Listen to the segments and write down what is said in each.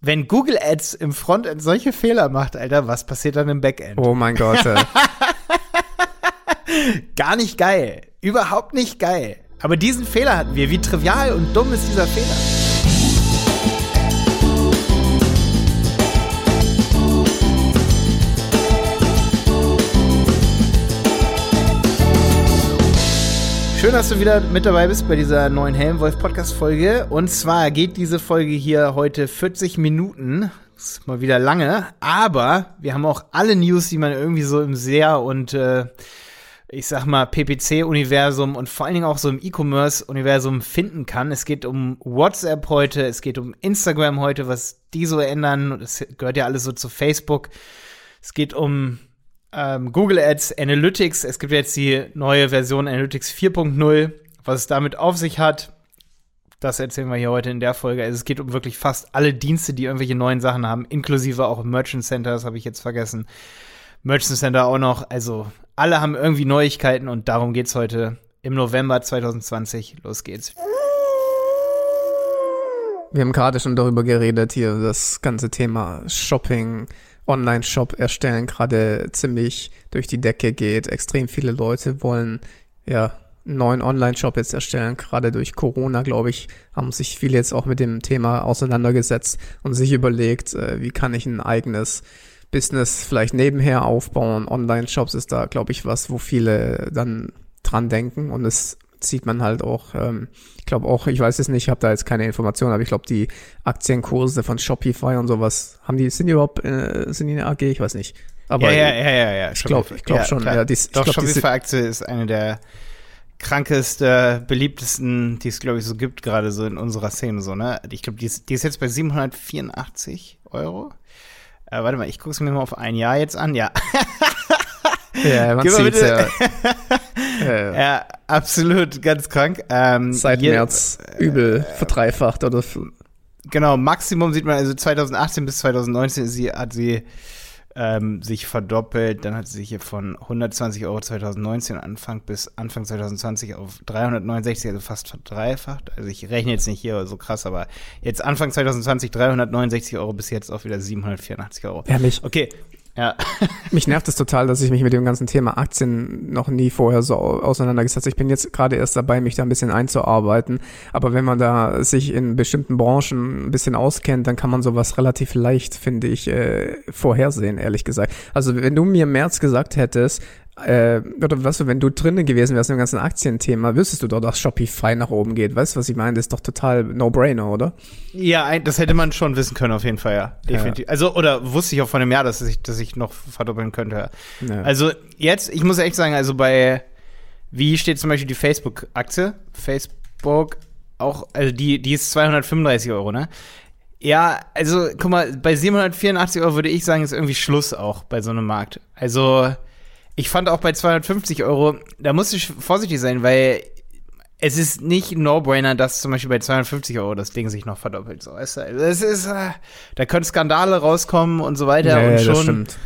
Wenn Google Ads im Frontend solche Fehler macht, Alter, was passiert dann im Backend? Oh mein Gott. Äh. Gar nicht geil. Überhaupt nicht geil. Aber diesen Fehler hatten wir. Wie trivial und dumm ist dieser Fehler? Schön, dass du wieder mit dabei bist bei dieser neuen Helmwolf-Podcast-Folge. Und zwar geht diese Folge hier heute 40 Minuten. Das ist mal wieder lange. Aber wir haben auch alle News, die man irgendwie so im SEA und äh, ich sag mal, PPC-Universum und vor allen Dingen auch so im E-Commerce-Universum finden kann. Es geht um WhatsApp heute, es geht um Instagram heute, was die so ändern. Das gehört ja alles so zu Facebook. Es geht um ähm, Google Ads Analytics. Es gibt jetzt die neue Version Analytics 4.0. Was es damit auf sich hat, das erzählen wir hier heute in der Folge. Also es geht um wirklich fast alle Dienste, die irgendwelche neuen Sachen haben, inklusive auch Merchant Center, das habe ich jetzt vergessen. Merchant Center auch noch. Also alle haben irgendwie Neuigkeiten und darum geht's heute im November 2020. Los geht's. Wir haben gerade schon darüber geredet hier, das ganze Thema Shopping, Online-Shop erstellen gerade ziemlich durch die Decke geht. Extrem viele Leute wollen ja einen neuen Online-Shop jetzt erstellen. Gerade durch Corona, glaube ich, haben sich viele jetzt auch mit dem Thema auseinandergesetzt und sich überlegt, äh, wie kann ich ein eigenes Business vielleicht nebenher aufbauen. Online-Shops ist da, glaube ich, was, wo viele dann dran denken und es sieht man halt auch, ähm, ich glaube auch, ich weiß es nicht, ich habe da jetzt keine Informationen, aber ich glaube, die Aktienkurse von Shopify und sowas, haben die, sind die überhaupt, äh, sind die eine AG? Ich weiß nicht. Aber ja, ja, ja, ja, ja. Ich glaube ich glaub ja, schon. Ja, dies, Doch, Shopify-Aktie ist eine der krankeste, beliebtesten, die es, glaube ich, so gibt, gerade so in unserer Szene, so, ne? Ich glaube, die ist, die ist jetzt bei 784 Euro. Äh, warte mal, ich gucke es mir mal auf ein Jahr jetzt an. Ja. ja, man sieht's ja. ja. ja, absolut, ganz krank. Ähm, Seit hier, März übel äh, verdreifacht oder. Genau, Maximum sieht man, also 2018 bis 2019 sie, hat sie ähm, sich verdoppelt. Dann hat sie sich hier von 120 Euro 2019 Anfang bis Anfang 2020 auf 369, also fast verdreifacht. Also ich rechne jetzt nicht hier so krass, aber jetzt Anfang 2020 369 Euro bis jetzt auch wieder 784 Euro. Ehrlich? Okay, ja. mich nervt es total, dass ich mich mit dem ganzen Thema Aktien noch nie vorher so auseinandergesetzt habe. Ich bin jetzt gerade erst dabei, mich da ein bisschen einzuarbeiten. Aber wenn man da sich in bestimmten Branchen ein bisschen auskennt, dann kann man sowas relativ leicht, finde ich, äh, vorhersehen, ehrlich gesagt. Also wenn du mir im März gesagt hättest, äh, oder was, wenn du drinnen gewesen wärst im ganzen Aktienthema, wüsstest du doch, dass Shopify nach oben geht. Weißt du, was ich meine? Das ist doch total No-Brainer, oder? Ja, das hätte man schon wissen können, auf jeden Fall, ja. Definitiv. Ja. Also, oder wusste ich auch von einem Jahr, dass ich, dass ich noch verdoppeln könnte. Ja. Also, jetzt, ich muss echt sagen, also bei, wie steht zum Beispiel die Facebook-Aktie? Facebook auch, also die, die ist 235 Euro, ne? Ja, also, guck mal, bei 784 Euro würde ich sagen, ist irgendwie Schluss auch bei so einem Markt. Also, ich fand auch bei 250 Euro, da musste ich vorsichtig sein, weil es ist nicht ein No-Brainer, dass zum Beispiel bei 250 Euro das Ding sich noch verdoppelt. So, es ist, äh, da können Skandale rauskommen und so weiter ja, und schon. Das stimmt.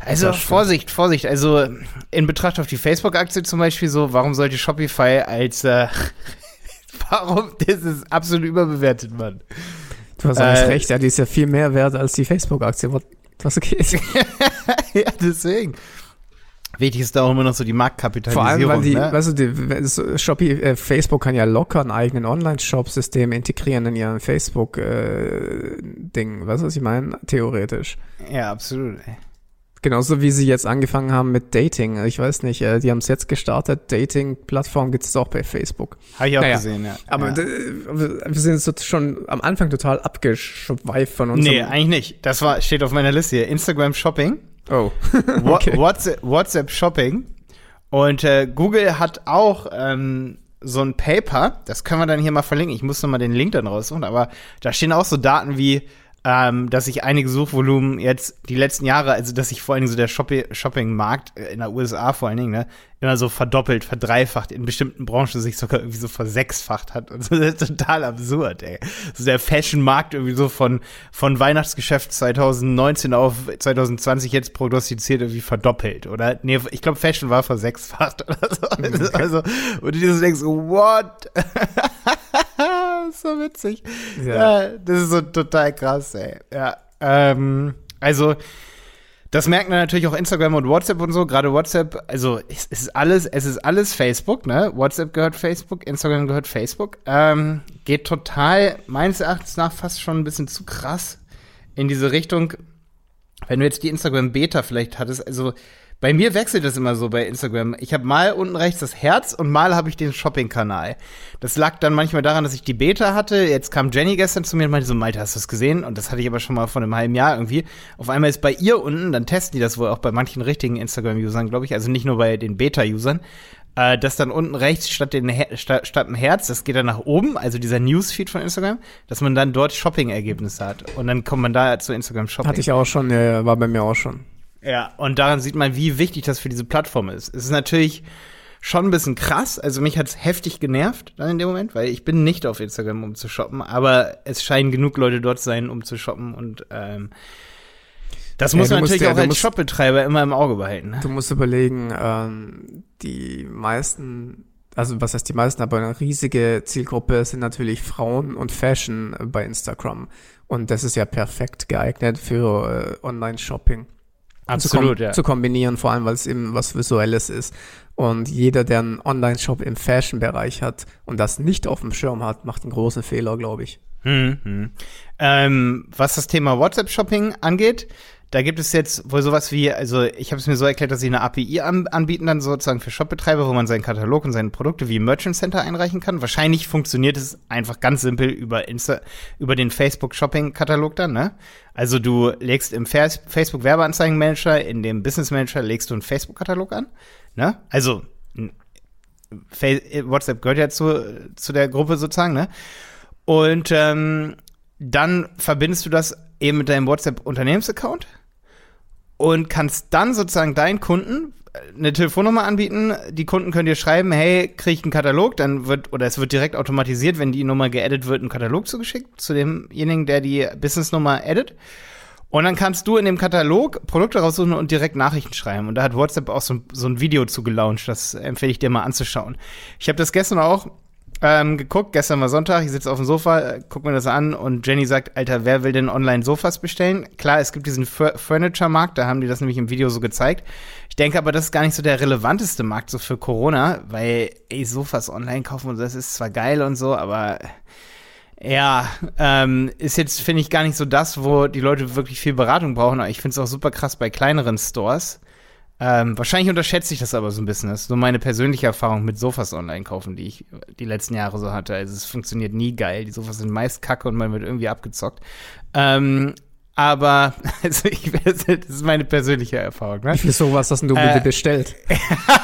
Also das Vorsicht, Vorsicht. Also in Betracht auf die Facebook-Aktie zum Beispiel so, warum sollte Shopify als äh, warum? Das ist absolut überbewertet, Mann. Du hast eigentlich äh, recht, ja, die ist ja viel mehr wert als die Facebook-Aktie. Was geht? ja, deswegen. Wichtig ist da auch immer noch so die Marktkapitalisierung. Vor allem, weil die, ne? weißt du, die, Shopee, äh, Facebook kann ja locker einen eigenen Online-Shop-System integrieren in ihren Facebook-Ding. Äh, weißt du, was ich meine? Theoretisch. Ja, absolut. Ey. Genauso wie sie jetzt angefangen haben mit Dating. Ich weiß nicht, äh, die haben es jetzt gestartet. Dating-Plattform gibt es auch bei Facebook. Habe ich auch naja, gesehen, ja. Aber ja. wir sind jetzt schon am Anfang total abgeschweift von uns. Nee, eigentlich nicht. Das war, steht auf meiner Liste hier. Instagram Shopping. Oh. okay. WhatsApp, WhatsApp Shopping. Und äh, Google hat auch ähm, so ein Paper, das können wir dann hier mal verlinken. Ich muss noch mal den Link dann raussuchen, aber da stehen auch so Daten wie ähm, dass sich einige Suchvolumen jetzt die letzten Jahre, also dass sich vor allen Dingen so der Shopping-Markt äh, in der USA vor allen Dingen, ne, immer so verdoppelt, verdreifacht, in bestimmten Branchen sich sogar irgendwie so versechsfacht hat. Und so, das ist total absurd, ey. So der Fashion-Markt irgendwie so von, von Weihnachtsgeschäft 2019 auf 2020 jetzt prognostiziert irgendwie verdoppelt. Oder, nee, ich glaube, Fashion war versechsfacht oder so. Okay. Also, und du denkst, what? das ist so witzig. Ja. ja. das ist so total krass, ey. Ja. Ähm, also, das merken dann natürlich auch Instagram und WhatsApp und so. Gerade WhatsApp, also es ist alles, es ist alles Facebook, ne? WhatsApp gehört Facebook, Instagram gehört Facebook. Ähm, geht total, meines Erachtens nach, fast schon ein bisschen zu krass in diese Richtung. Wenn du jetzt die Instagram Beta vielleicht hattest, also bei mir wechselt das immer so bei Instagram. Ich habe mal unten rechts das Herz und mal habe ich den Shopping-Kanal. Das lag dann manchmal daran, dass ich die Beta hatte. Jetzt kam Jenny gestern zu mir und meinte so, Malte, hast du das gesehen? Und das hatte ich aber schon mal vor einem halben Jahr irgendwie. Auf einmal ist bei ihr unten, dann testen die das wohl auch bei manchen richtigen Instagram-Usern, glaube ich, also nicht nur bei den Beta-Usern, äh, dass dann unten rechts statt, den Her statt, statt ein Herz, das geht dann nach oben, also dieser Newsfeed von Instagram, dass man dann dort Shopping-Ergebnisse hat. Und dann kommt man da zu Instagram Shopping. Hatte ich auch schon, ja, war bei mir auch schon. Ja, und daran sieht man, wie wichtig das für diese Plattform ist. Es ist natürlich schon ein bisschen krass. Also mich hat's heftig genervt dann in dem Moment, weil ich bin nicht auf Instagram, um zu shoppen, aber es scheinen genug Leute dort sein, um zu shoppen und ähm, das muss ja, man natürlich musst, auch ja, als musst, Shopbetreiber immer im Auge behalten. Ne? Du musst überlegen, ähm, die meisten, also was heißt die meisten, aber eine riesige Zielgruppe sind natürlich Frauen und Fashion bei Instagram. Und das ist ja perfekt geeignet für äh, Online-Shopping. Absolut, zu, ja. zu kombinieren, vor allem weil es eben was Visuelles ist. Und jeder, der einen Online-Shop im Fashion-Bereich hat und das nicht auf dem Schirm hat, macht einen großen Fehler, glaube ich. Hm, hm. Ähm, was das Thema WhatsApp-Shopping angeht, da gibt es jetzt wohl sowas wie, also ich habe es mir so erklärt, dass sie eine API an, anbieten dann sozusagen für Shopbetreiber, wo man seinen Katalog und seine Produkte wie Merchant Center einreichen kann. Wahrscheinlich funktioniert es einfach ganz simpel über Insta, über den Facebook Shopping Katalog dann, ne? Also du legst im Facebook Werbeanzeigen Manager, in dem Business Manager legst du einen Facebook Katalog an, ne? Also WhatsApp gehört ja zu, zu der Gruppe sozusagen, ne? Und ähm, dann verbindest du das eben mit deinem WhatsApp-Unternehmensaccount und kannst dann sozusagen deinen Kunden äh, eine Telefonnummer anbieten. Die Kunden können dir schreiben, hey, krieg ich einen Katalog, dann wird, oder es wird direkt automatisiert, wenn die Nummer geedit wird, ein Katalog zugeschickt zu demjenigen, der die Businessnummer edit. Und dann kannst du in dem Katalog Produkte raussuchen und direkt Nachrichten schreiben. Und da hat WhatsApp auch so, so ein Video zu gelauncht. Das empfehle ich dir mal anzuschauen. Ich habe das gestern auch ähm, geguckt. Gestern war Sonntag, ich sitze auf dem Sofa, äh, guck mir das an und Jenny sagt, Alter, wer will denn online Sofas bestellen? Klar, es gibt diesen Furniture-Markt, da haben die das nämlich im Video so gezeigt. Ich denke aber, das ist gar nicht so der relevanteste Markt so für Corona, weil, ey, Sofas online kaufen und das ist zwar geil und so, aber ja, ähm, ist jetzt, finde ich, gar nicht so das, wo die Leute wirklich viel Beratung brauchen. Aber ich finde es auch super krass bei kleineren Stores ähm, wahrscheinlich unterschätze ich das aber so ein bisschen. Das ist so meine persönliche Erfahrung mit Sofas online kaufen, die ich die letzten Jahre so hatte. Also es funktioniert nie geil. Die Sofas sind meist kacke und man wird irgendwie abgezockt. Ähm, aber also ich, das ist meine persönliche Erfahrung. Ne? Viel Sowas hast du äh, bitte bestellt?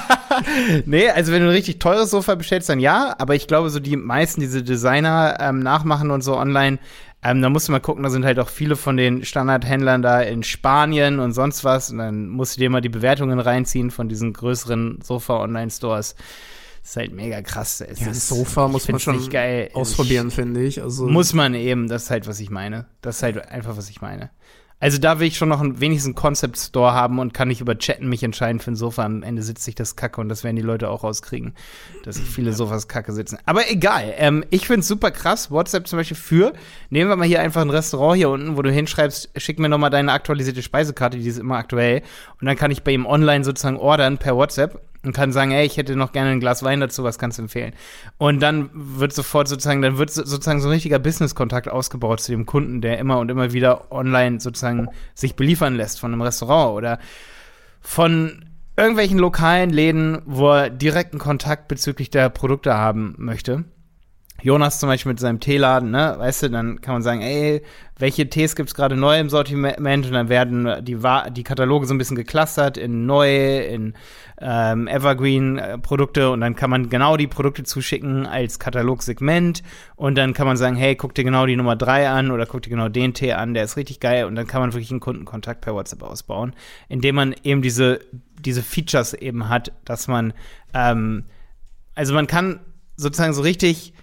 nee, also wenn du ein richtig teures Sofa bestellst, dann ja. Aber ich glaube, so die meisten, diese Designer ähm, nachmachen und so online, ähm, da musst du mal gucken, da sind halt auch viele von den Standardhändlern da in Spanien und sonst was. Und dann musst du dir mal die Bewertungen reinziehen von diesen größeren Sofa-Online-Stores. Das ist halt mega krass. Es ja, ist, Sofa muss man schon geil. ausprobieren, finde ich. Also muss man eben, das ist halt, was ich meine. Das ist halt einfach, was ich meine. Also da will ich schon noch ein, wenigstens einen Concept Store haben und kann nicht über Chatten mich entscheiden für ein Sofa. Am Ende sitzt sich das Kacke und das werden die Leute auch rauskriegen, dass viele Sofas Kacke sitzen. Aber egal. Ähm, ich find's super krass. WhatsApp zum Beispiel für, nehmen wir mal hier einfach ein Restaurant hier unten, wo du hinschreibst, schick mir nochmal deine aktualisierte Speisekarte, die ist immer aktuell. Und dann kann ich bei ihm online sozusagen ordern per WhatsApp und kann sagen, ey, ich hätte noch gerne ein Glas Wein dazu, was kannst du empfehlen? Und dann wird sofort sozusagen, dann wird sozusagen so ein richtiger Business-Kontakt ausgebaut zu dem Kunden, der immer und immer wieder online sozusagen sich beliefern lässt von einem Restaurant oder von irgendwelchen lokalen Läden, wo er direkten Kontakt bezüglich der Produkte haben möchte. Jonas zum Beispiel mit seinem Teeladen, ne, weißt du, dann kann man sagen, ey, welche Tees gibt's gerade neu im Sortiment? Und dann werden die, die Kataloge so ein bisschen geclustert in neue, in ähm, Evergreen-Produkte und dann kann man genau die Produkte zuschicken als Katalogsegment. Und dann kann man sagen, hey, guck dir genau die Nummer drei an oder guck dir genau den Tee an, der ist richtig geil. Und dann kann man wirklich einen Kundenkontakt per WhatsApp ausbauen, indem man eben diese, diese Features eben hat, dass man, ähm, also man kann sozusagen so richtig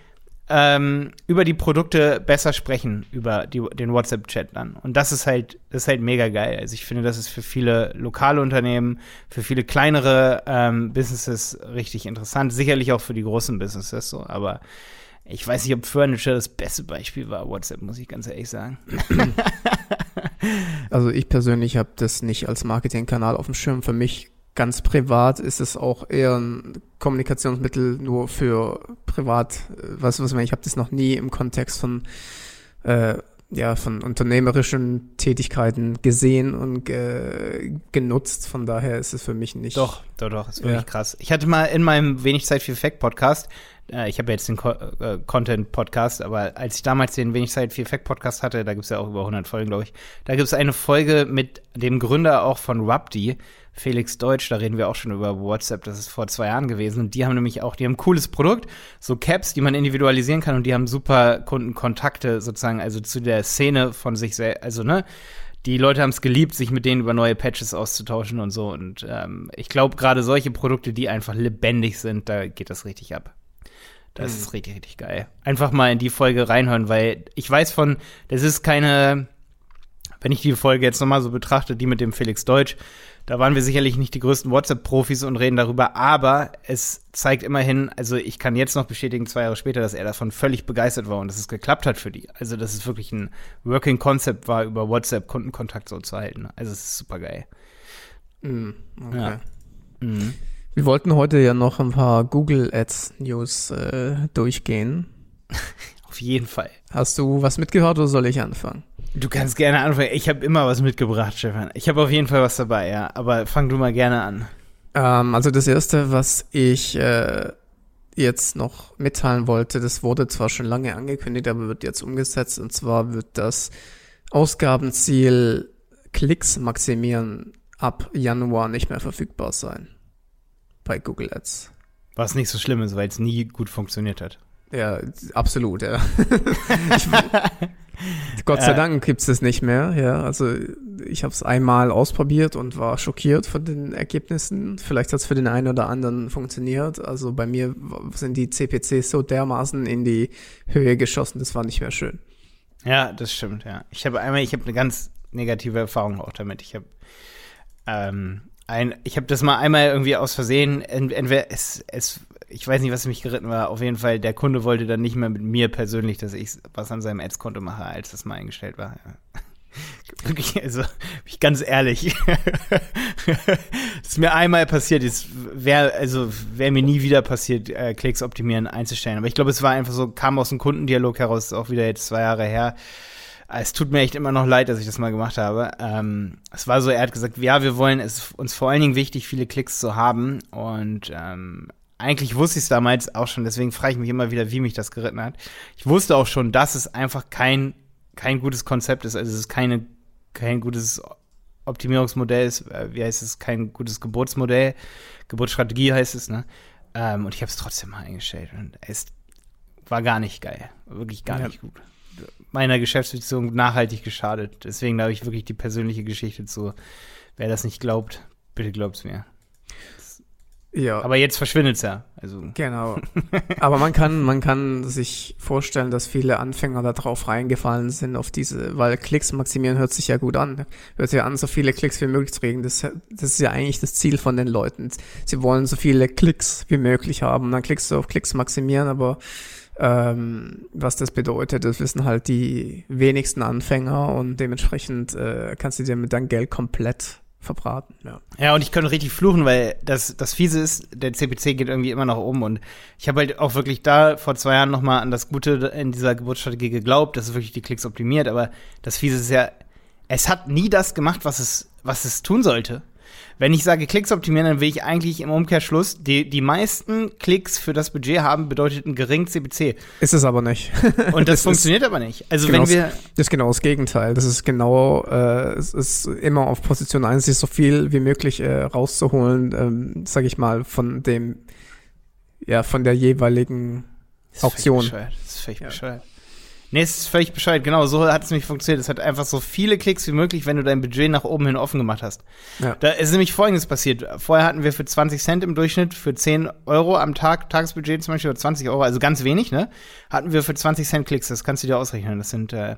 ähm, über die Produkte besser sprechen, über die, den WhatsApp-Chat dann. Und das ist halt, das ist halt mega geil. Also ich finde, das ist für viele lokale Unternehmen, für viele kleinere ähm, Businesses richtig interessant. Sicherlich auch für die großen Businesses so, aber ich weiß nicht, ob Furniture das beste Beispiel war, WhatsApp, muss ich ganz ehrlich sagen. also ich persönlich habe das nicht als Marketingkanal auf dem Schirm. Für mich ganz privat ist es auch eher ein Kommunikationsmittel nur für privat. Was, was ich habe das noch nie im Kontext von äh, ja, von unternehmerischen Tätigkeiten gesehen und ge genutzt. Von daher ist es für mich nicht. Doch, doch, doch, ist wirklich ja. krass. Ich hatte mal in meinem Wenig Zeit für Fact Podcast, äh, ich habe jetzt den Co äh, Content Podcast, aber als ich damals den Wenig Zeit für Fact Podcast hatte, da gibt's ja auch über 100 Folgen, glaube ich, da gibt's eine Folge mit dem Gründer auch von Rupti, Felix Deutsch, da reden wir auch schon über WhatsApp, das ist vor zwei Jahren gewesen. Und die haben nämlich auch, die haben ein cooles Produkt, so Caps, die man individualisieren kann und die haben super Kundenkontakte sozusagen, also zu der Szene von sich selbst, also ne, die Leute haben es geliebt, sich mit denen über neue Patches auszutauschen und so. Und ähm, ich glaube, gerade solche Produkte, die einfach lebendig sind, da geht das richtig ab. Das mhm. ist richtig, richtig geil. Einfach mal in die Folge reinhören, weil ich weiß von, das ist keine, wenn ich die Folge jetzt nochmal so betrachte, die mit dem Felix Deutsch, da waren wir sicherlich nicht die größten WhatsApp-Profis und reden darüber, aber es zeigt immerhin, also ich kann jetzt noch bestätigen, zwei Jahre später, dass er davon völlig begeistert war und dass es geklappt hat für die. Also, dass es wirklich ein Working Concept war, über WhatsApp Kundenkontakt so zu halten. Also, es ist super geil. Mm, okay. Ja. Mhm. Wir wollten heute ja noch ein paar Google Ads News äh, durchgehen. Auf jeden Fall. Hast du was mitgehört oder soll ich anfangen? Du kannst gerne anfangen. Ich habe immer was mitgebracht, Stefan. Ich habe auf jeden Fall was dabei, ja. Aber fang du mal gerne an. Ähm, also das erste, was ich äh, jetzt noch mitteilen wollte, das wurde zwar schon lange angekündigt, aber wird jetzt umgesetzt. Und zwar wird das Ausgabenziel Klicks maximieren ab Januar nicht mehr verfügbar sein bei Google Ads. Was nicht so schlimm ist, weil es nie gut funktioniert hat. Ja, absolut, ja. ich, Gott sei Dank gibt's es nicht mehr. Ja, also ich habe es einmal ausprobiert und war schockiert von den Ergebnissen. Vielleicht hat's für den einen oder anderen funktioniert. Also bei mir sind die CPCs so dermaßen in die Höhe geschossen, das war nicht mehr schön. Ja, das stimmt. Ja, ich habe einmal, ich habe eine ganz negative Erfahrung auch damit. Ich habe ähm, ein, ich habe das mal einmal irgendwie aus Versehen, entweder es, es ich weiß nicht, was mich geritten war. Auf jeden Fall, der Kunde wollte dann nicht mehr mit mir persönlich, dass ich was an seinem Ads-Konto mache, als das mal eingestellt war. Ja. Wirklich, also, ich ganz ehrlich. das ist mir einmal passiert, ist, wäre, also, wäre mir nie wieder passiert, äh, Klicks optimieren einzustellen. Aber ich glaube, es war einfach so, kam aus dem Kundendialog heraus, auch wieder jetzt zwei Jahre her. Es tut mir echt immer noch leid, dass ich das mal gemacht habe. Ähm, es war so, er hat gesagt, ja, wir wollen, es ist uns vor allen Dingen wichtig, viele Klicks zu haben. Und ähm, eigentlich wusste ich es damals auch schon, deswegen frage ich mich immer wieder, wie mich das geritten hat. Ich wusste auch schon, dass es einfach kein, kein gutes Konzept ist. Also es ist keine, kein gutes Optimierungsmodell ist, äh, wie heißt es, kein gutes Geburtsmodell. Geburtsstrategie heißt es, ne? Ähm, und ich habe es trotzdem mal eingestellt. Und es war gar nicht geil. Wirklich gar ja. nicht gut. Meiner Geschäftsbeziehung nachhaltig geschadet. Deswegen habe ich wirklich die persönliche Geschichte zu. Wer das nicht glaubt, bitte glaubt's mir. Ja. Aber jetzt verschwindet es ja. Also. Genau. Aber man kann, man kann sich vorstellen, dass viele Anfänger da drauf reingefallen sind auf diese, weil Klicks maximieren hört sich ja gut an. Hört sich ja an, so viele Klicks wie möglich zu kriegen. Das, das ist ja eigentlich das Ziel von den Leuten. Sie wollen so viele Klicks wie möglich haben. Und dann klickst du auf Klicks maximieren, aber ähm, was das bedeutet, das wissen halt die wenigsten Anfänger und dementsprechend äh, kannst du dir mit deinem Geld komplett verbraten. Ja. ja, und ich könnte richtig fluchen, weil das, das Fiese ist, der CPC geht irgendwie immer nach oben und ich habe halt auch wirklich da vor zwei Jahren nochmal an das Gute in dieser Geburtsstrategie geglaubt, dass es wirklich die Klicks optimiert, aber das Fiese ist ja, es hat nie das gemacht, was es, was es tun sollte. Wenn ich sage Klicks optimieren, dann will ich eigentlich im Umkehrschluss, die, die meisten Klicks für das Budget haben, bedeutet ein geringen CPC. Ist es aber nicht. Und das, das funktioniert ist, aber nicht. Also genau wenn wir. Das ist genau das Gegenteil. Das ist genau, äh, es ist immer auf Position 1, sich so viel wie möglich äh, rauszuholen, ähm, sag ich mal, von dem, ja, von der jeweiligen Auktion. Das ist völlig ja. bescheuert. Nee, es ist völlig bescheuert. Genau, so hat es nämlich funktioniert. Es hat einfach so viele Klicks wie möglich, wenn du dein Budget nach oben hin offen gemacht hast. Ja. Da ist nämlich Folgendes passiert. Vorher hatten wir für 20 Cent im Durchschnitt, für 10 Euro am Tag, Tagesbudget zum Beispiel, oder 20 Euro, also ganz wenig, ne? Hatten wir für 20 Cent Klicks. Das kannst du dir ausrechnen. Das sind äh,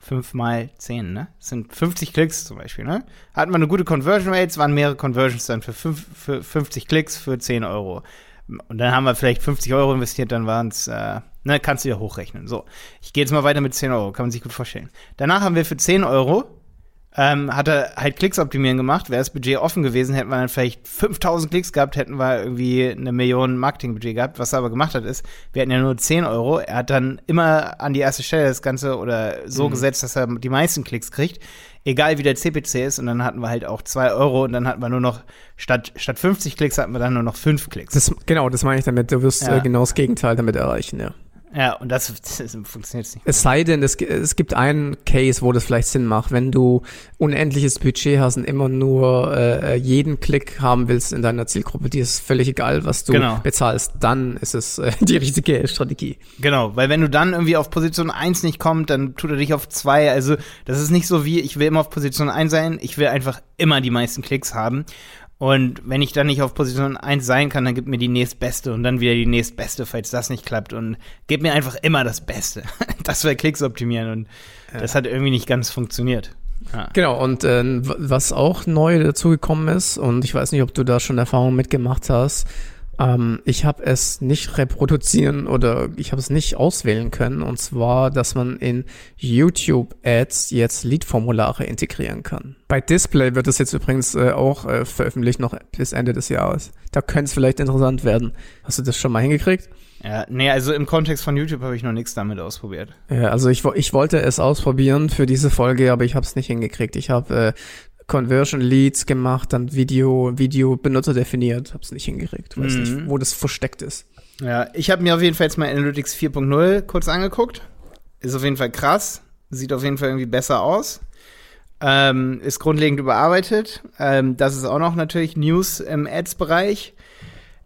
5 mal 10, ne? Das sind 50 Klicks zum Beispiel, ne? Hatten wir eine gute Conversion Rate, es waren mehrere Conversions dann für, 5, für 50 Klicks für 10 Euro Und dann haben wir vielleicht 50 Euro investiert, dann waren es, äh, ne, kannst du ja hochrechnen. So, ich gehe jetzt mal weiter mit 10 Euro, kann man sich gut vorstellen. Danach haben wir für 10 Euro ähm, hat er halt Klicks optimieren gemacht. Wäre das Budget offen gewesen, hätten wir dann vielleicht 5000 Klicks gehabt, hätten wir irgendwie eine Million Marketingbudget gehabt. Was er aber gemacht hat, ist, wir hatten ja nur 10 Euro. Er hat dann immer an die erste Stelle das Ganze oder so mhm. gesetzt, dass er die meisten Klicks kriegt. Egal wie der CPC ist. Und dann hatten wir halt auch 2 Euro und dann hatten wir nur noch, statt, statt 50 Klicks hatten wir dann nur noch 5 Klicks. Das, genau, das meine ich damit. Du wirst Ja. äh, genau das Gegenteil damit erreichen, ja. Ja, und das, das funktioniert nicht. Es sei denn, es, es gibt einen Case, wo das vielleicht Sinn macht, wenn du unendliches Budget hast und immer nur äh, jeden Klick haben willst in deiner Zielgruppe, dir ist völlig egal, was du Genau. bezahlst, dann ist es äh, die richtige Strategie. Genau, weil wenn du dann irgendwie auf Position 1 nicht kommst, dann tut er dich auf 2. Also, das ist nicht so wie, ich will immer auf Position 1 sein, ich will einfach immer die meisten Klicks haben. Und wenn ich dann nicht auf Position 1 sein kann, dann gib mir die nächstbeste und dann wieder die nächstbeste, falls das nicht klappt. Und gib mir einfach immer das Beste. Das wäre Klicks optimieren und das hat irgendwie nicht ganz funktioniert. Ja. Genau, und äh, was auch neu dazugekommen ist, und ich weiß nicht, ob du da schon Erfahrungen mitgemacht hast, ähm, ich habe es nicht reproduzieren oder ich habe es nicht auswählen können, und zwar, dass man in YouTube-Ads jetzt Lead-Formulare integrieren kann. Bei Display wird es jetzt übrigens äh, auch äh, veröffentlicht noch bis Ende des Jahres. Da könnte es vielleicht interessant werden. Hast du das schon mal hingekriegt? ja, nee, also im Kontext von YouTube habe ich noch nichts damit ausprobiert. Ja, also ich, ich wollte es ausprobieren für diese Folge, aber ich habe es nicht hingekriegt. Ich habe äh, Conversion Leads gemacht, dann Video, Video Benutzer definiert, habe es nicht hingekriegt. Weiß Mhm. nicht, wo das versteckt ist. Ja, ich habe mir auf jeden Fall jetzt mal Analytics 4.0 kurz angeguckt. Ist auf jeden Fall krass. Sieht auf jeden Fall irgendwie besser aus. Ähm, ist grundlegend überarbeitet. Ähm, das ist auch noch natürlich News im Ads-Bereich.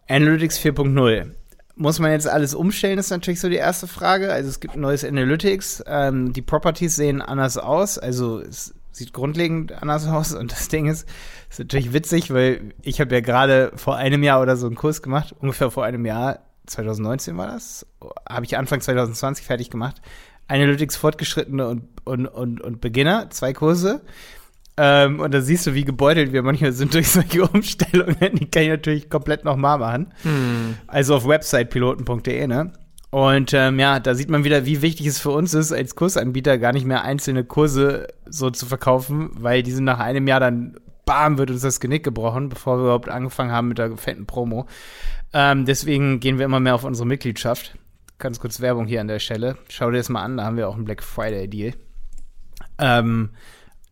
Analytics 4.0. Muss man jetzt alles umstellen, ist natürlich so die erste Frage. Also es gibt ein neues Analytics. Ähm, die Properties sehen anders aus. Also es sieht grundlegend anders aus. Und das Ding ist, ist natürlich witzig, weil ich habe ja gerade vor einem Jahr oder so einen Kurs gemacht. Ungefähr vor einem Jahr. 2019 war das. Habe ich Anfang 2020 fertig gemacht. Analytics Fortgeschrittene und, und, und, und Beginner, zwei Kurse. Ähm, und da siehst du, wie gebeutelt wir manchmal sind durch solche Umstellungen. Die kann ich natürlich komplett nochmal machen. Also auf websitepiloten.de, ne? Und ähm, ja, da sieht man wieder, wie wichtig es für uns ist, als Kursanbieter gar nicht mehr einzelne Kurse so zu verkaufen, weil die sind nach einem Jahr dann, bam, wird uns das Genick gebrochen, bevor wir überhaupt angefangen haben mit der fetten Promo. Ähm, deswegen gehen wir immer mehr auf unsere Mitgliedschaft. Ganz kurz Werbung hier an der Stelle. Schau dir das mal an, da haben wir auch einen Black Friday Deal. Ähm,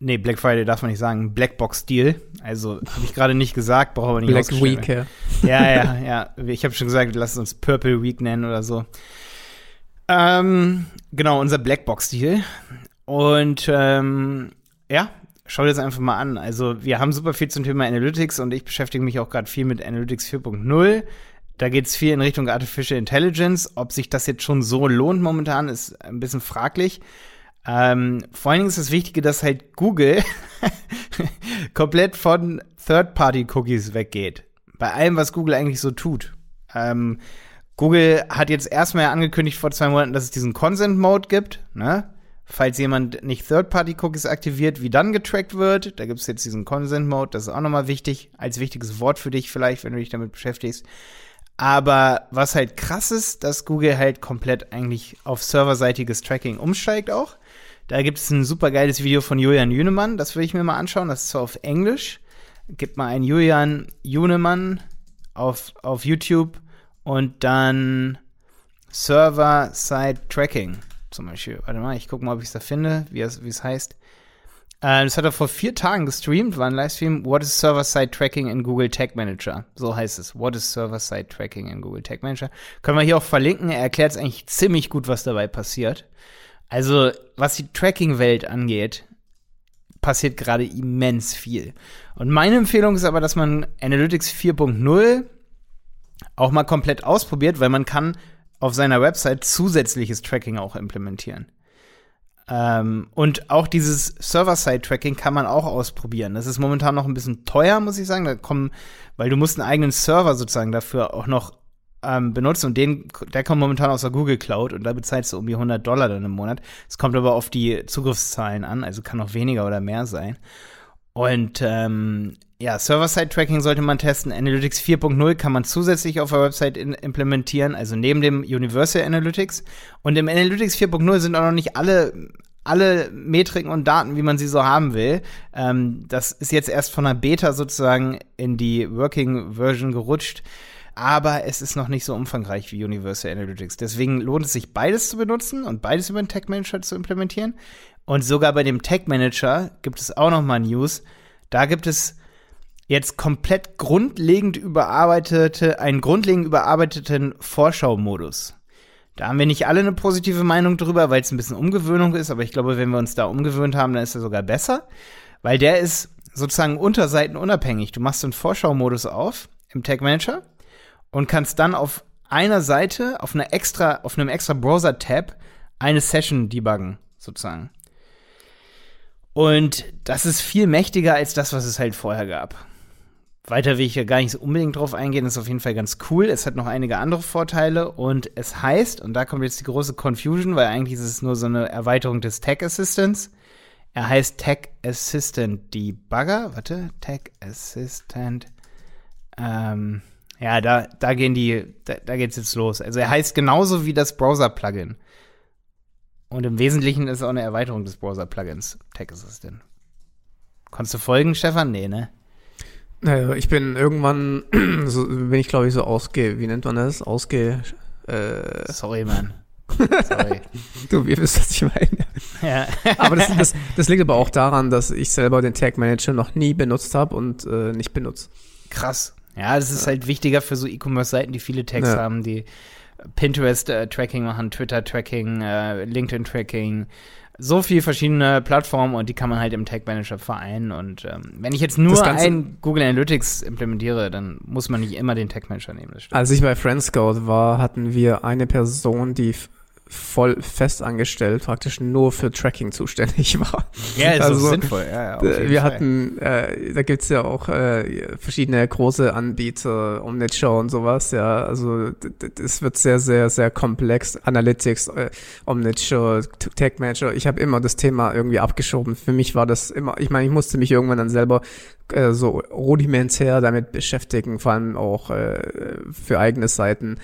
nee, Black Friday darf man nicht sagen, Blackbox Deal. Also habe ich gerade nicht gesagt, brauchen wir nicht Black Week, ja. Ja, ja, ja. Ich habe schon gesagt, lass uns Purple Week nennen oder so. Ähm, genau, unser Blackbox-Deal. Und ähm, ja, schau dir das einfach mal an. Also, wir haben super viel zum Thema Analytics und ich beschäftige mich auch gerade viel mit Analytics 4.0. Da geht es viel in Richtung Artificial Intelligence. Ob sich das jetzt schon so lohnt momentan, ist ein bisschen fraglich. Ähm, vor allen Dingen ist das Wichtige, dass halt Google komplett von Third-Party-Cookies weggeht. Bei allem, was Google eigentlich so tut. Ähm, Google hat jetzt erstmal angekündigt vor zwei Monaten, dass es diesen Consent-Mode gibt, ne? Falls jemand nicht Third-Party-Cookies aktiviert, wie dann getrackt wird. Da gibt es jetzt diesen Consent-Mode, das ist auch nochmal wichtig, als wichtiges Wort für dich vielleicht, wenn du dich damit beschäftigst. Aber was halt krass ist, dass Google halt komplett eigentlich auf serverseitiges Tracking umsteigt auch. Da gibt es ein super geiles Video von Julian Jünemann, das will ich mir mal anschauen. Das ist zwar auf Englisch. Gib mal einen Julian Jünemann auf, auf YouTube und dann Server-Side-Tracking zum Beispiel. Warte mal, ich gucke mal, ob ich es da finde, wie es, wie es heißt. Äh, das hat er vor vier Tagen gestreamt, war ein Livestream. What is Server-Side-Tracking in Google Tag Manager? So heißt es. What is Server-Side-Tracking in Google Tag Manager? Können wir hier auch verlinken. Er erklärt es eigentlich ziemlich gut, was dabei passiert. Also, was die Tracking-Welt angeht, passiert gerade immens viel. Und meine Empfehlung ist aber, dass man Analytics 4.0 auch mal komplett ausprobiert, weil man kann auf seiner Website zusätzliches Tracking auch implementieren. Ähm, und auch dieses Server-Side-Tracking kann man auch ausprobieren. Das ist momentan noch ein bisschen teuer, muss ich sagen. Da kommen, weil du musst einen eigenen Server sozusagen dafür auch noch ähm, benutzen und den, der kommt momentan aus der Google Cloud und da bezahlst du um die 100 Dollar dann im Monat. Es kommt aber auf die Zugriffszahlen an, also kann auch weniger oder mehr sein. Und ähm, ja, Server-Side-Tracking sollte man testen. Analytics 4.0 kann man zusätzlich auf der Website in, implementieren, also neben dem Universal Analytics. Und im Analytics 4.0 sind auch noch nicht alle alle Metriken und Daten, wie man sie so haben will. Ähm, das ist jetzt erst von der Beta sozusagen in die Working Version gerutscht. Aber es ist noch nicht so umfangreich wie Universal Analytics. Deswegen lohnt es sich, beides zu benutzen und beides über den Tag Manager zu implementieren. Und sogar bei dem Tag Manager gibt es auch noch mal News. Da gibt es jetzt komplett grundlegend überarbeitete, einen grundlegend überarbeiteten Vorschau-Modus. Da haben wir nicht alle eine positive Meinung drüber, weil es ein bisschen Umgewöhnung ist, aber ich glaube, wenn wir uns da umgewöhnt haben, dann ist er sogar besser, weil der ist sozusagen unterseitenunabhängig. Du machst einen Vorschau-Modus auf im Tag Manager und kannst dann auf einer Seite, auf einer extra, auf einem extra Browser-Tab eine Session debuggen, sozusagen. Und das ist viel mächtiger als das, was es halt vorher gab. Weiter will ich ja gar nicht so unbedingt drauf eingehen, ist auf jeden Fall ganz cool. Es hat noch einige andere Vorteile und es heißt, und da kommt jetzt die große Confusion, weil eigentlich ist es nur so eine Erweiterung des Tag Assistants. Er heißt Tag Assistant Debugger. Warte, Tag Assistant. Ähm, ja, da, da gehen die, da, da geht's jetzt los. Also er heißt genauso wie das Browser-Plugin. Und im Wesentlichen ist es auch eine Erweiterung des Browser-Plugins, Tag Assistant. Konntest du folgen, Stefan? Nee, ne? Naja, ich bin irgendwann, so, bin ich glaube ich so ausge, wie nennt man das? Ausge, äh, Sorry, Mann. Sorry. du, wir wissen, was ich meine. Ja. aber das, das, das liegt aber auch daran, dass ich selber den Tag Manager noch nie benutzt habe und äh, nicht benutze. Krass. Ja, das ist halt wichtiger für so E-Commerce-Seiten, die viele Tags ja. haben, die Pinterest-Tracking äh, machen, Twitter-Tracking, äh, LinkedIn-Tracking, so viele verschiedene Plattformen und die kann man halt im Tag Manager vereinen. Und ähm, wenn ich jetzt nur ein Google Analytics implementiere, dann muss man nicht immer den Tag Manager nehmen. Als ich bei Friendscout war, hatten wir eine Person, die voll fest angestellt, praktisch nur für Tracking zuständig war. Ja, ist also, sinnvoll. Ja, ja, wir Fall. hatten, äh, da gibt's ja auch äh, verschiedene große Anbieter, Omnitshow und sowas, ja. Also es wird sehr, sehr, sehr komplex. Analytics, äh, Omnitshow, Tag Manager. Ich habe immer das Thema irgendwie abgeschoben. Für mich war das immer, ich meine, ich musste mich irgendwann dann selber äh, so rudimentär damit beschäftigen, vor allem auch äh, für eigene Seiten.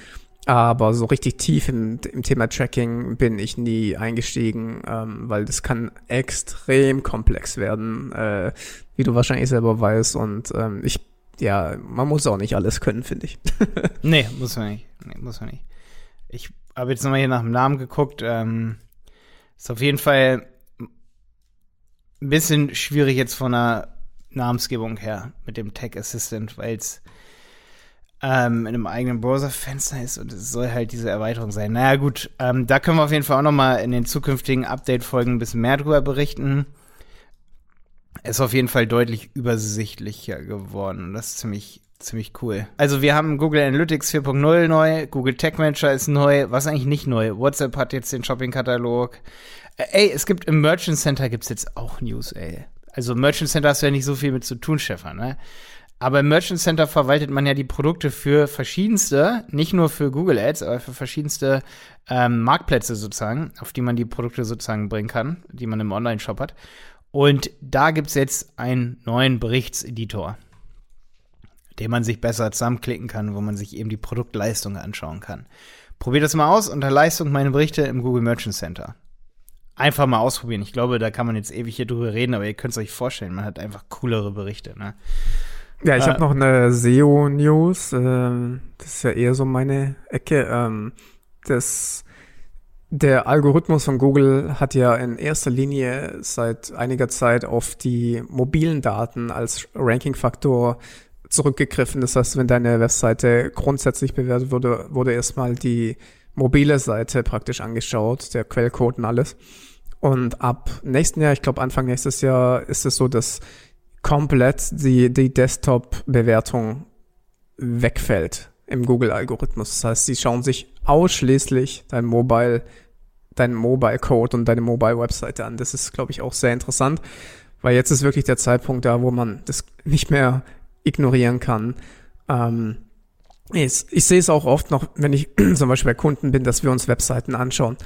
Aber so richtig tief im, im Thema Tracking bin ich nie eingestiegen, ähm, weil das kann extrem komplex werden, äh, wie du wahrscheinlich selber weißt. Und ähm, ich, ja, man muss auch nicht alles können, finde ich. nee, muss man nicht. Nee, muss man nicht. Ich habe jetzt nochmal hier nach dem Namen geguckt. Ähm, ist auf jeden Fall ein bisschen schwierig jetzt von der Namensgebung her mit dem Tech Assistant, weil es ähm, in einem eigenen Browserfenster ist und es soll halt diese Erweiterung sein. Naja, gut, ähm, da können wir auf jeden Fall auch noch mal in den zukünftigen Update-Folgen ein bisschen mehr drüber berichten. Ist auf jeden Fall deutlich übersichtlicher geworden und das ist ziemlich, ziemlich cool. Also wir haben Google Analytics 4.0 neu, Google Tech Manager ist neu, was eigentlich nicht neu. WhatsApp hat jetzt den Shopping-Katalog. Äh, ey, es gibt im Merchant Center gibt's jetzt auch News, ey. Also Merchant Center hast du ja nicht so viel mit zu tun, Stefan, ne? Aber im Merchant Center verwaltet man ja die Produkte für verschiedenste, nicht nur für Google Ads, aber für verschiedenste ähm, Marktplätze sozusagen, auf die man die Produkte sozusagen bringen kann, die man im Online-Shop hat. Und da gibt's jetzt einen neuen Berichtseditor, den man sich besser zusammenklicken kann, wo man sich eben die Produktleistung anschauen kann. Probiert das mal aus unter Leistung meine Berichte im Google Merchant Center. Einfach mal ausprobieren. Ich glaube, da kann man jetzt ewig hier drüber reden, aber ihr könnt es euch vorstellen, man hat einfach coolere Berichte. Ne? Ja, ich äh, habe noch eine SEO-News. Äh, das ist ja eher so meine Ecke. Ähm, das, der Algorithmus von Google hat ja in erster Linie seit einiger Zeit auf die mobilen Daten als Ranking-Faktor zurückgegriffen. Das heißt, wenn deine Webseite grundsätzlich bewertet wurde, wurde erstmal die mobile Seite praktisch angeschaut, der Quellcode und alles. Und ab nächsten Jahr, ich glaube Anfang nächstes Jahr, ist es so, dass komplett die, die Desktop-Bewertung wegfällt im Google-Algorithmus. Das heißt, sie schauen sich ausschließlich dein Mobile, dein Mobile-Code und deine Mobile-Webseite an. Das ist, glaube ich, auch sehr interessant, weil jetzt ist wirklich der Zeitpunkt da, wo man das nicht mehr ignorieren kann. Ähm, ich, ich sehe es auch oft noch, wenn ich zum Beispiel bei Kunden bin, dass wir uns Webseiten anschauen.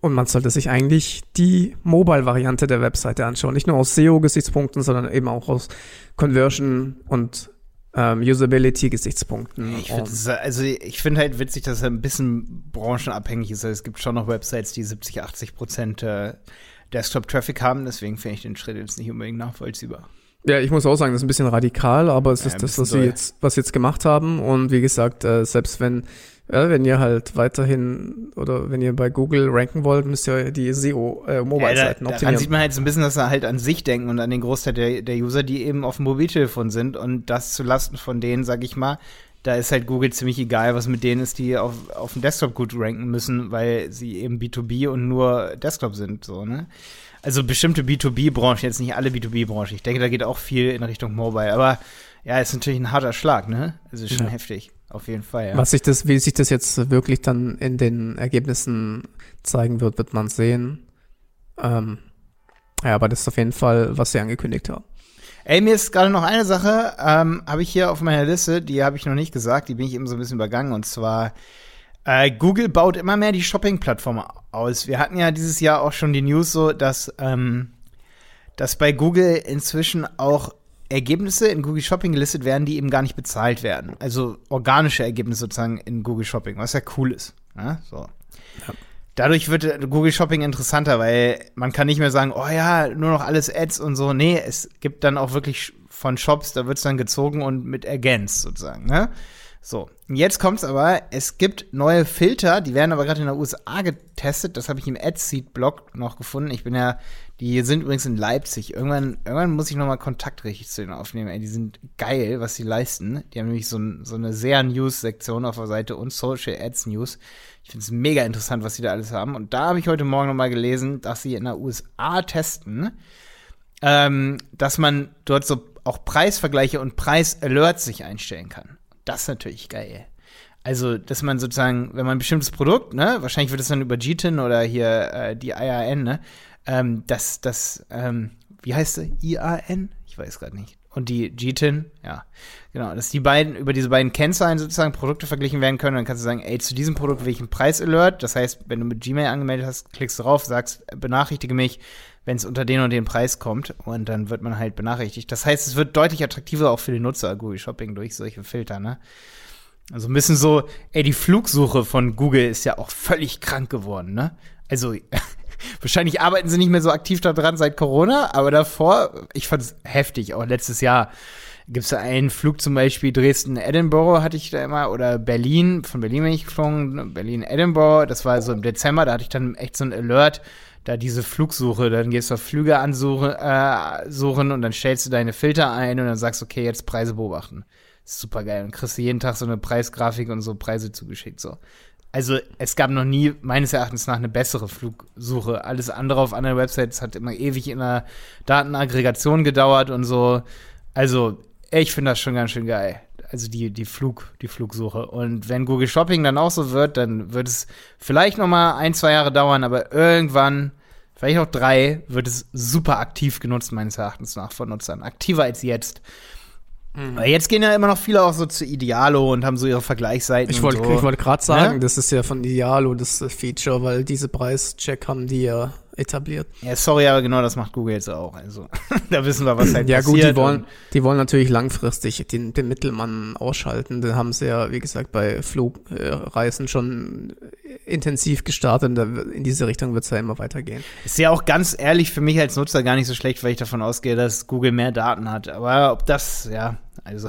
Und man sollte sich eigentlich die Mobile-Variante der Webseite anschauen. Nicht nur aus SEO-Gesichtspunkten, sondern eben auch aus Conversion und ähm, Usability-Gesichtspunkten. Ich find, also ich finde halt witzig, dass er ein bisschen branchenabhängig ist. Also es gibt schon noch Websites, die 70, 80 Prozent äh, Desktop-Traffic haben. Deswegen finde ich den Schritt jetzt nicht unbedingt nachvollziehbar. Ja, ich muss auch sagen, das ist ein bisschen radikal, aber es ja, ist das, was sie jetzt, was sie jetzt gemacht haben. Und wie gesagt, äh, selbst wenn ja, wenn ihr halt weiterhin oder wenn ihr bei Google ranken wollt, müsst ihr die SEO-Mobile-Seiten äh, da, optimieren. Dann sieht man halt so ein bisschen, dass sie halt an sich denken und an den Großteil der, der User, die eben auf dem Mobiltelefon sind und das zu Lasten von denen, sag ich mal, da ist halt Google ziemlich egal, was mit denen ist, die auf, auf dem Desktop gut ranken müssen, weil sie eben B2B und nur Desktop sind, so, ne? Also bestimmte B2B-Branchen, jetzt nicht alle B2B-Branchen. Ich denke, da geht auch viel in Richtung Mobile, aber ja, ist natürlich ein harter Schlag, ne? Also ist schon ja. heftig. Auf jeden Fall, ja. Was sich das, wie sich das jetzt wirklich dann in den Ergebnissen zeigen wird, wird man sehen. Ähm, ja, aber das ist auf jeden Fall, was sie angekündigt haben. Ey, mir ist gerade noch eine Sache, ähm, habe ich hier auf meiner Liste, die habe ich noch nicht gesagt, die bin ich eben so ein bisschen übergangen. Und zwar, äh, Google baut immer mehr die Shopping-Plattform aus. Wir hatten ja dieses Jahr auch schon die News so, dass, ähm, dass bei Google inzwischen auch Ergebnisse in Google Shopping gelistet werden, die eben gar nicht bezahlt werden. Also organische Ergebnisse sozusagen in Google Shopping, was ja cool ist. Ja, so. Ja. Dadurch wird Google Shopping interessanter, weil man kann nicht mehr sagen, oh ja, nur noch alles Ads und so. Nee, es gibt dann auch wirklich von Shops, da wird es dann gezogen und mit ergänzt sozusagen. Ne? So, jetzt kommt's aber, es gibt neue Filter, die werden aber gerade in der USA getestet. Das habe ich im AdSeed-Blog noch gefunden. Ich bin ja die sind übrigens in Leipzig. Irgendwann, irgendwann muss ich nochmal Kontakt richtig zu denen aufnehmen. Ey, die sind geil, was sie leisten. Die haben nämlich so, so eine sehr News-Sektion auf der Seite und Social Ads News. Ich finde es mega interessant, was sie da alles haben. Und da habe ich heute Morgen nochmal gelesen, dass sie in der USA testen, ähm, dass man dort so auch Preisvergleiche und Preisalerts sich einstellen kann. Das ist natürlich geil. Also, dass man sozusagen, wenn man ein bestimmtes Produkt, ne, wahrscheinlich wird es dann über GTIN oder hier äh, die IAN, ne, ähm, das, das, ähm, wie heißt sie? IAN? Ich weiß gerade nicht. Und die GTIN, ja, genau, dass die beiden, über diese beiden Kennzahlen sozusagen Produkte verglichen werden können. Dann kannst du sagen, ey, zu diesem Produkt will ich einen Preisalert. Das heißt, wenn du mit Gmail angemeldet hast, klickst du drauf, sagst, benachrichtige mich, wenn es unter den und den Preis kommt. Und dann wird man halt benachrichtigt. Das heißt, es wird deutlich attraktiver auch für den Nutzer, Google Shopping, durch solche Filter, ne? Also ein bisschen so, ey, die Flugsuche von Google ist ja auch völlig krank geworden, ne? Also Wahrscheinlich arbeiten sie nicht mehr so aktiv daran seit Corona, aber davor, ich fand es heftig, auch letztes Jahr gibt es da einen Flug zum Beispiel Dresden-Edinburgh hatte ich da immer oder Berlin, von Berlin bin ich geflogen, Berlin-Edinburgh, das war so im Dezember, da hatte ich dann echt so ein Alert, da diese Flugsuche, dann gehst du auf Flüge ansuchen äh, suchen und dann stellst du deine Filter ein und dann sagst, okay, jetzt Preise beobachten. Super geil. Und kriegst du jeden Tag so eine Preisgrafik und so Preise zugeschickt. So also es gab noch nie meines Erachtens nach eine bessere Flugsuche. Alles andere auf anderen Websites hat immer ewig in der Datenaggregation gedauert und so. Also ich finde das schon ganz schön geil. Also die, die Flug, die Flugsuche. Und wenn Google Shopping dann auch so wird, dann wird es vielleicht noch mal ein, zwei Jahre dauern, aber irgendwann, vielleicht auch drei, wird es super aktiv genutzt, meines Erachtens nach, von Nutzern. Aktiver als jetzt. Mhm. Jetzt gehen ja immer noch viele auch so zu Idealo und haben so ihre Vergleichsseiten. Ich wollte so. wollt gerade sagen, ja? das ist ja von Idealo das Feature, weil diese Preischeck haben die ja etabliert. Ja, sorry, aber genau das macht Google jetzt auch. Also da wissen wir, was halt ja, passiert. Ja gut, die wollen, die wollen natürlich langfristig den, den Mittelmann ausschalten. Den haben sie ja, wie gesagt, bei Flugreisen schon intensiv gestartet. In diese Richtung wird es ja immer weitergehen. Ist ja auch ganz ehrlich für mich als Nutzer gar nicht so schlecht, weil ich davon ausgehe, dass Google mehr Daten hat. Aber ob das, ja, also.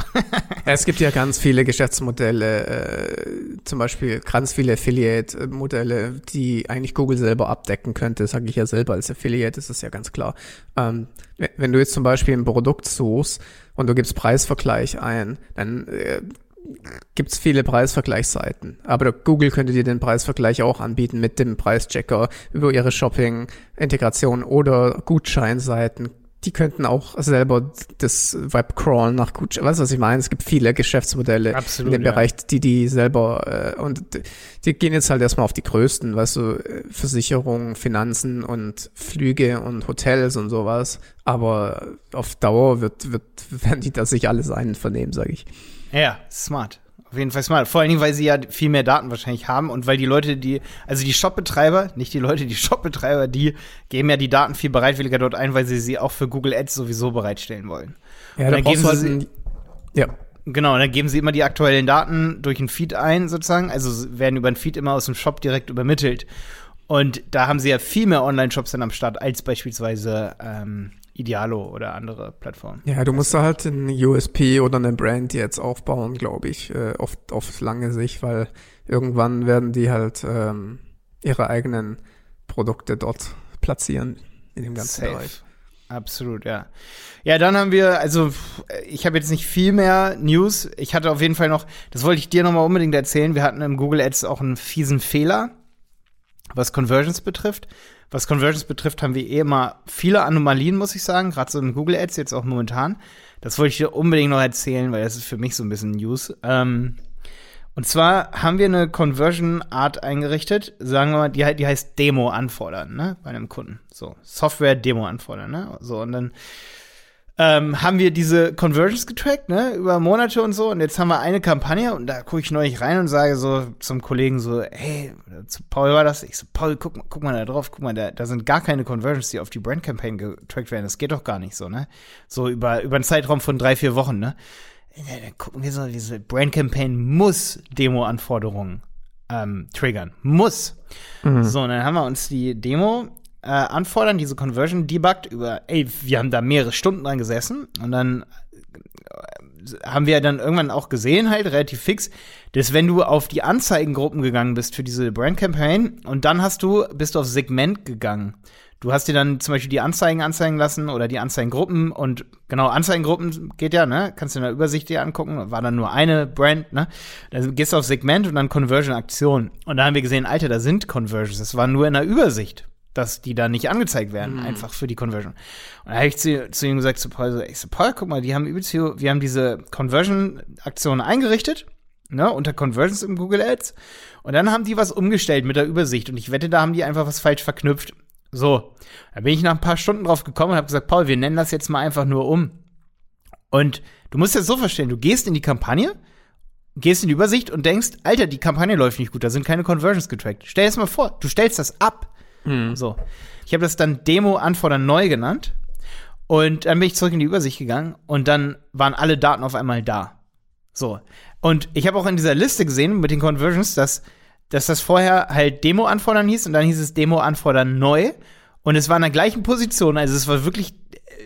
es gibt ja ganz viele Geschäftsmodelle, äh, zum Beispiel ganz viele Affiliate-Modelle, die eigentlich Google selber abdecken könnte, sage ich ja selber als Affiliate, ist das ja ganz klar. Ähm, wenn du jetzt zum Beispiel ein Produkt suchst und du gibst Preisvergleich ein, dann äh, gibt es viele Preisvergleichsseiten. Aber Google könnte dir den Preisvergleich auch anbieten mit dem Preischecker über ihre Shopping-Integration oder Gutscheinseiten die könnten auch selber das Web crawlen nach gut. Weißt du, was ich meine? Es gibt viele Geschäftsmodelle Absolut, in dem ja. Bereich, die die selber äh, und die gehen jetzt halt erstmal auf die größten, weißt du, Versicherungen, Finanzen und Flüge und Hotels und sowas. Aber auf Dauer wird, wird, werden die das sich alles einvernehmen, sage ich. Ja, smart. Auf jeden Fall smart. Vor allen Dingen, weil sie ja viel mehr Daten wahrscheinlich haben und weil die Leute, die, also die Shopbetreiber, nicht die Leute, die Shopbetreiber, die geben ja die Daten viel bereitwilliger dort ein, weil sie sie auch für Google Ads sowieso bereitstellen wollen. Ja, Und dann geben halt sie- ja. Genau, dann geben sie immer die aktuellen Daten durch ein Feed ein, sozusagen. Also werden über ein Feed immer aus dem Shop direkt übermittelt. Und da haben sie ja viel mehr Online-Shops dann am Start als beispielsweise ähm, Idealo oder andere Plattformen. Ja, du musst da halt einen USP oder eine Brand jetzt aufbauen, glaube ich, äh, auf, auf lange Sicht, weil irgendwann werden die halt ähm, ihre eigenen Produkte dort platzieren in dem ganzen Safe. Bereich. Absolut, ja. Ja, dann haben wir, also ich habe jetzt nicht viel mehr News. Ich hatte auf jeden Fall noch, das wollte ich dir noch mal unbedingt erzählen. Wir hatten im Google Ads auch einen fiesen Fehler, was Conversions betrifft. Was Conversions betrifft, haben wir eh immer viele Anomalien, muss ich sagen, gerade so in Google Ads jetzt auch momentan. Das wollte ich dir unbedingt noch erzählen, weil das ist für mich so ein bisschen News. Ähm, und zwar haben wir eine Conversion-Art eingerichtet, sagen wir mal, die, he- die heißt Demo anfordern, ne, bei einem Kunden. So, Software-Demo anfordern, ne? So, und dann ähm, haben wir diese Conversions getrackt, ne, über Monate und so. Und jetzt haben wir eine Kampagne und da gucke ich neulich rein und sage so zum Kollegen so, hey, zu Paul war das. Ich so, Paul, guck, mal- guck mal da drauf, guck mal, da, da sind gar keine Conversions, die auf die Brand Campaign getrackt werden. Das geht doch gar nicht so, ne? So über, über einen Zeitraum von drei, vier Wochen, ne? Dann gucken wir so, diese Brand Campaign muss Demo-Anforderungen ähm, triggern. Muss. So, und dann haben wir uns die Demo äh, anfordern, diese Conversion debuggt über, ey, wir haben da mehrere Stunden dran gesessen und dann äh, haben wir dann irgendwann auch gesehen, halt relativ fix, dass wenn du auf die Anzeigengruppen gegangen bist für diese Brand Campaign und dann hast du, bist du auf Segment gegangen. Du hast dir dann zum Beispiel die Anzeigen anzeigen lassen oder die Anzeigengruppen und genau, Anzeigengruppen geht ja, ne? Kannst du in der Übersicht dir angucken, war dann nur eine Brand, ne? Dann gehst du auf Segment und dann Conversion-Aktion. Und da haben wir gesehen, Alter, da sind Conversions. Das war nur in der Übersicht, dass die da nicht angezeigt werden, einfach für die Conversion. Und da habe ich zu, zu ihm gesagt, zu Paul, so, ich so, Paul, guck mal, die haben übelst viel, wir haben diese Conversion-Aktion eingerichtet, ne, unter Conversions im Google Ads. Und dann haben die was umgestellt mit der Übersicht. Und ich wette, da haben die einfach was falsch verknüpft. So, da bin ich nach ein paar Stunden drauf gekommen und habe gesagt, Paul, wir nennen das jetzt mal einfach nur um. Und du musst das so verstehen, du gehst in die Kampagne, gehst in die Übersicht und denkst, Alter, die Kampagne läuft nicht gut, da sind keine Conversions getrackt. Stell es mal vor, du stellst das ab. So. Ich habe das dann Demo anfordern neu genannt. Und dann bin ich zurück in die Übersicht gegangen und dann waren alle Daten auf einmal da. So. Und ich habe auch in dieser Liste gesehen mit den Conversions, dass, dass das vorher halt Demo anfordern hieß und dann hieß es Demo anfordern neu. Und es war in der gleichen Position. Also es war wirklich,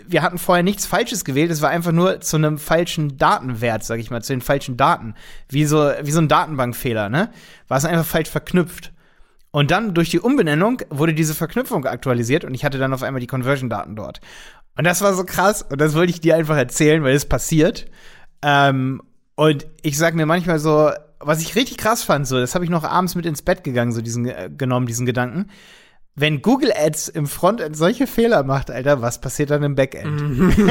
wir hatten vorher nichts Falsches gewählt. Es war einfach nur zu einem falschen Datenwert, sag ich mal, zu den falschen Daten. Wie so, wie so ein Datenbankfehler, ne? War es einfach falsch verknüpft. Und dann durch die Umbenennung wurde diese Verknüpfung aktualisiert und ich hatte dann auf einmal die Conversion-Daten dort. Und das war so krass und das wollte ich dir einfach erzählen, weil es passiert. Ähm, und ich sag mir manchmal so, was ich richtig krass fand, so, das habe ich noch abends mit ins Bett gegangen, so diesen äh, genommen, diesen Gedanken. Wenn Google Ads im Frontend solche Fehler macht, Alter, was passiert dann im Backend?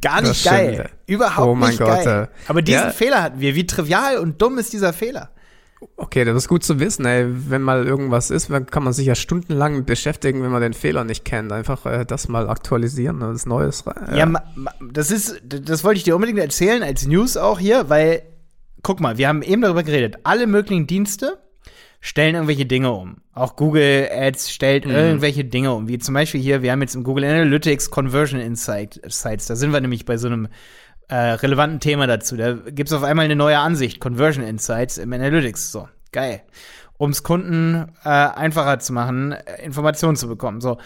Gar nicht geil. Überhaupt Oh mein nicht Gott, geil. Aber diesen ja. Fehler hatten wir. Wie trivial und dumm ist dieser Fehler? Okay, das ist gut zu wissen, ey. Wenn mal irgendwas ist, dann kann man sich ja stundenlang beschäftigen, wenn man den Fehler nicht kennt. Einfach äh, das mal aktualisieren und das Neues rein. Ja, ma, ma, das ist, das wollte ich dir unbedingt erzählen, als News auch hier, weil, guck mal, wir haben eben darüber geredet, alle möglichen Dienste stellen irgendwelche Dinge um. Auch Google Ads stellt irgendwelche Dinge um, wie zum Beispiel hier, wir haben jetzt im Google Analytics Conversion Insight Sites, da sind wir nämlich bei so einem äh, relevanten Thema dazu. Da gibt's auf einmal eine neue Ansicht, Conversion Insights im Analytics. So, geil. Um es Kunden äh, einfacher zu machen, äh, Informationen zu bekommen. So,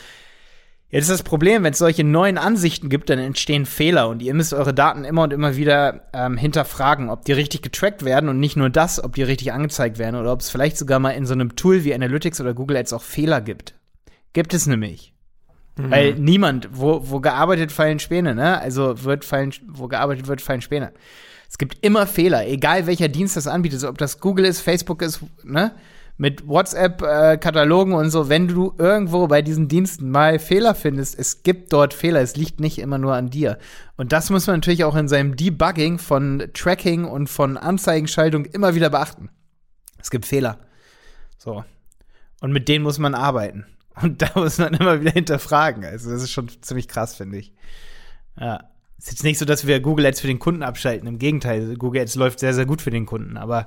Jetzt ist das Problem, wenn es solche neuen Ansichten gibt, dann entstehen Fehler und ihr müsst eure Daten immer und immer wieder ähm, hinterfragen, ob die richtig getrackt werden und nicht nur das, ob die richtig angezeigt werden oder ob es vielleicht sogar mal in so einem Tool wie Analytics oder Google Ads auch Fehler gibt. Gibt es nämlich. Weil niemand, wo, wo gearbeitet fallen Späne, ne? Also wird fallen, wo gearbeitet wird, fallen Späne. Es gibt immer Fehler, egal welcher Dienst das anbietet, ob das Google ist, Facebook ist, ne? Mit WhatsApp-Katalogen und so, wenn du irgendwo bei diesen Diensten mal Fehler findest, es gibt dort Fehler, es liegt nicht immer nur an dir. Und das muss man natürlich auch in seinem Debugging von Tracking und von Anzeigenschaltung immer wieder beachten. Es gibt Fehler. So. Und mit denen muss man arbeiten. Und da muss man immer wieder hinterfragen. Also, das ist schon ziemlich krass, finde ich. Ja. ist jetzt nicht so, dass wir Google Ads für den Kunden abschalten. Im Gegenteil, Google Ads läuft sehr, sehr gut für den Kunden. Aber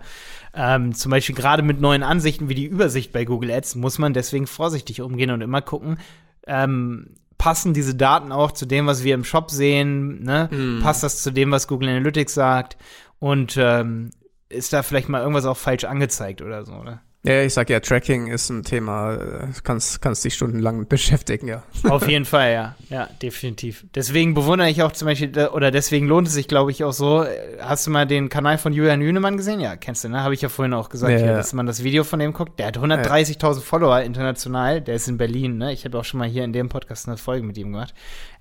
ähm, zum Beispiel gerade mit neuen Ansichten wie die Übersicht bei Google Ads muss man deswegen vorsichtig umgehen und immer gucken, ähm, passen diese Daten auch zu dem, was wir im Shop sehen? Ne? Mm. Passt das zu dem, was Google Analytics sagt? Und ähm, ist da vielleicht mal irgendwas auch falsch angezeigt oder so, oder? Ja, ich sag ja, Tracking ist ein Thema, äh, kannst, kannst dich stundenlang beschäftigen, ja. Auf jeden Fall, ja. Ja, definitiv. Deswegen bewundere ich auch zum Beispiel, oder deswegen lohnt es sich, glaube ich, auch so. Hast du mal den Kanal von Julian Hünemann gesehen? Ja, kennst du, ne? Habe ich ja vorhin auch gesagt, ja, hier, dass man das Video von dem guckt. Der hat 130.000 Follower international. Der ist in Berlin, ne? Ich habe auch schon mal hier in dem Podcast eine Folge mit ihm gemacht.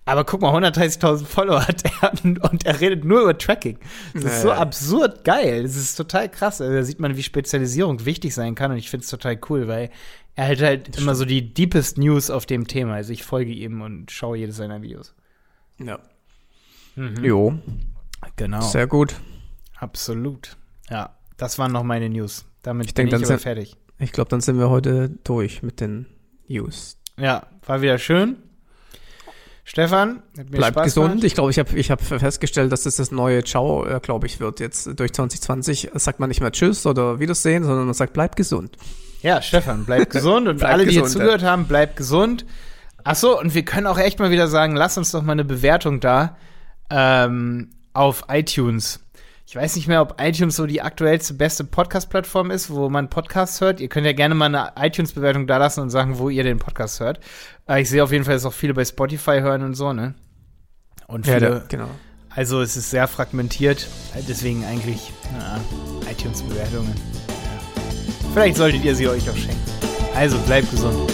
Aber guck mal, 130.000 Follower hat er und er redet nur über Tracking. Das ist so absurd geil. Das ist total krass. Also, da sieht man, wie Spezialisierung wichtig sein kann und ich finde es total cool, weil er hat halt das immer stimmt. so die deepest News auf dem Thema. Also ich folge ihm und schaue jedes seiner Videos. Ja. Mhm. Jo. Genau. Sehr gut. Absolut. Ja, das waren noch meine News. Damit ich bin denk, ich aber fertig. Ich glaube, dann sind wir heute durch mit den News. Ja, war wieder schön. Stefan, bleibt Spaß gesund. Gemacht. Ich glaube, ich habe ich hab festgestellt, dass das das neue Ciao, äh, glaube ich, wird. Jetzt durch 2020 sagt man nicht mehr Tschüss oder Wiedersehen, sondern man sagt, bleibt gesund. Ja, Stefan, bleibt gesund und alle, die gesund, hier zugehört haben, bleibt gesund. Ach so, und wir können auch echt mal wieder sagen, lass uns doch mal eine Bewertung da ähm, auf iTunes. Ich weiß nicht mehr, ob iTunes so die aktuellste, beste Podcast-Plattform ist, wo man Podcasts hört. Ihr könnt ja gerne mal eine iTunes-Bewertung da lassen und sagen, wo ihr den Podcast hört. Aber ich sehe auf jeden Fall, dass auch viele bei Spotify hören und so, ne? Und viele, ja, genau. Also es ist sehr fragmentiert, deswegen eigentlich iTunes-Bewertungen. Ja. Vielleicht solltet ihr sie euch auch schenken. Also bleibt gesund.